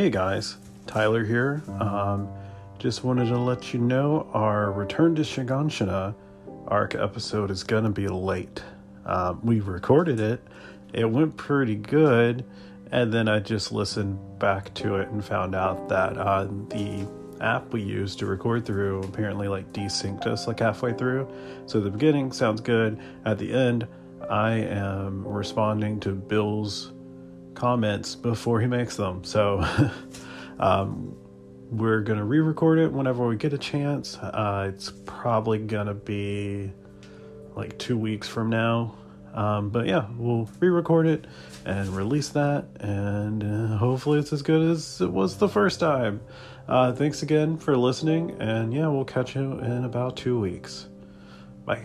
Hey guys, Tyler here. Um, just wanted to let you know our Return to Shiganshina arc episode is gonna be late. Um, we recorded it, it went pretty good, and then I just listened back to it and found out that uh, the app we used to record through apparently like desynced us like halfway through. So the beginning sounds good. At the end, I am responding to Bill's comments before he makes them. So um, we're going to re record it whenever we get a chance. Uh, it's probably going to be like two weeks from now. Um, but yeah, we'll re record it and release that. And uh, hopefully it's as good as it was the first time. Uh, thanks again for listening. And yeah, we'll catch you in about two weeks. Bye.